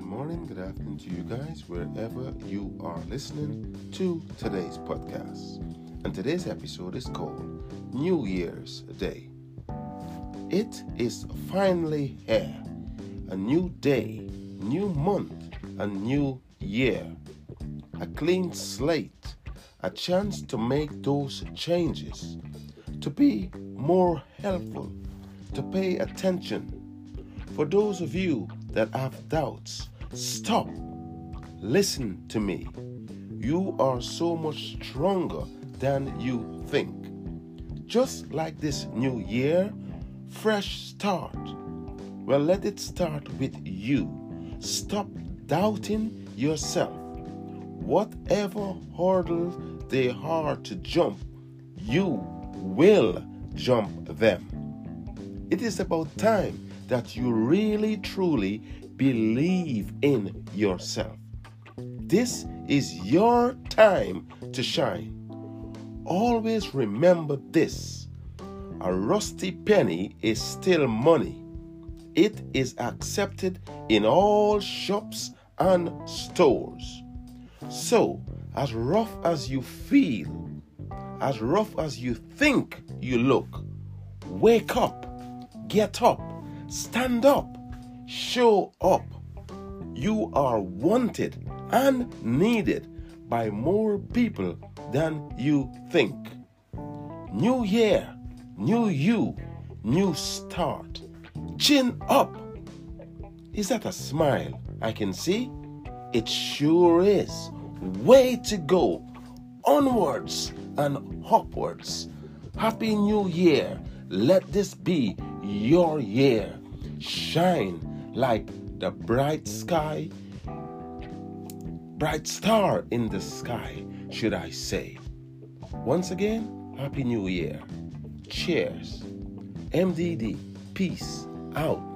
morning, good afternoon to you guys, wherever you are listening to today's podcast. And today's episode is called New Year's Day. It is finally here. A new day, new month, a new year. A clean slate, a chance to make those changes, to be more helpful, to pay attention. For those of you that have doubts, stop. Listen to me. You are so much stronger than you think. Just like this new year, fresh start. Well, let it start with you. Stop doubting yourself. Whatever hurdles they are to jump, you will jump them. It is about time that you really truly believe in yourself. This is your time to shine. Always remember this a rusty penny is still money. It is accepted in all shops and stores. So, as rough as you feel, as rough as you think you look, wake up, get up, stand up, show up. You are wanted and needed by more people than you think. New year, new you, new start. Chin up. Is that a smile I can see? It sure is. Way to go. Onwards and upwards. Happy New Year. Let this be your year. Shine like the bright sky, bright star in the sky, should I say. Once again, Happy New Year. Cheers. MDD. Peace out.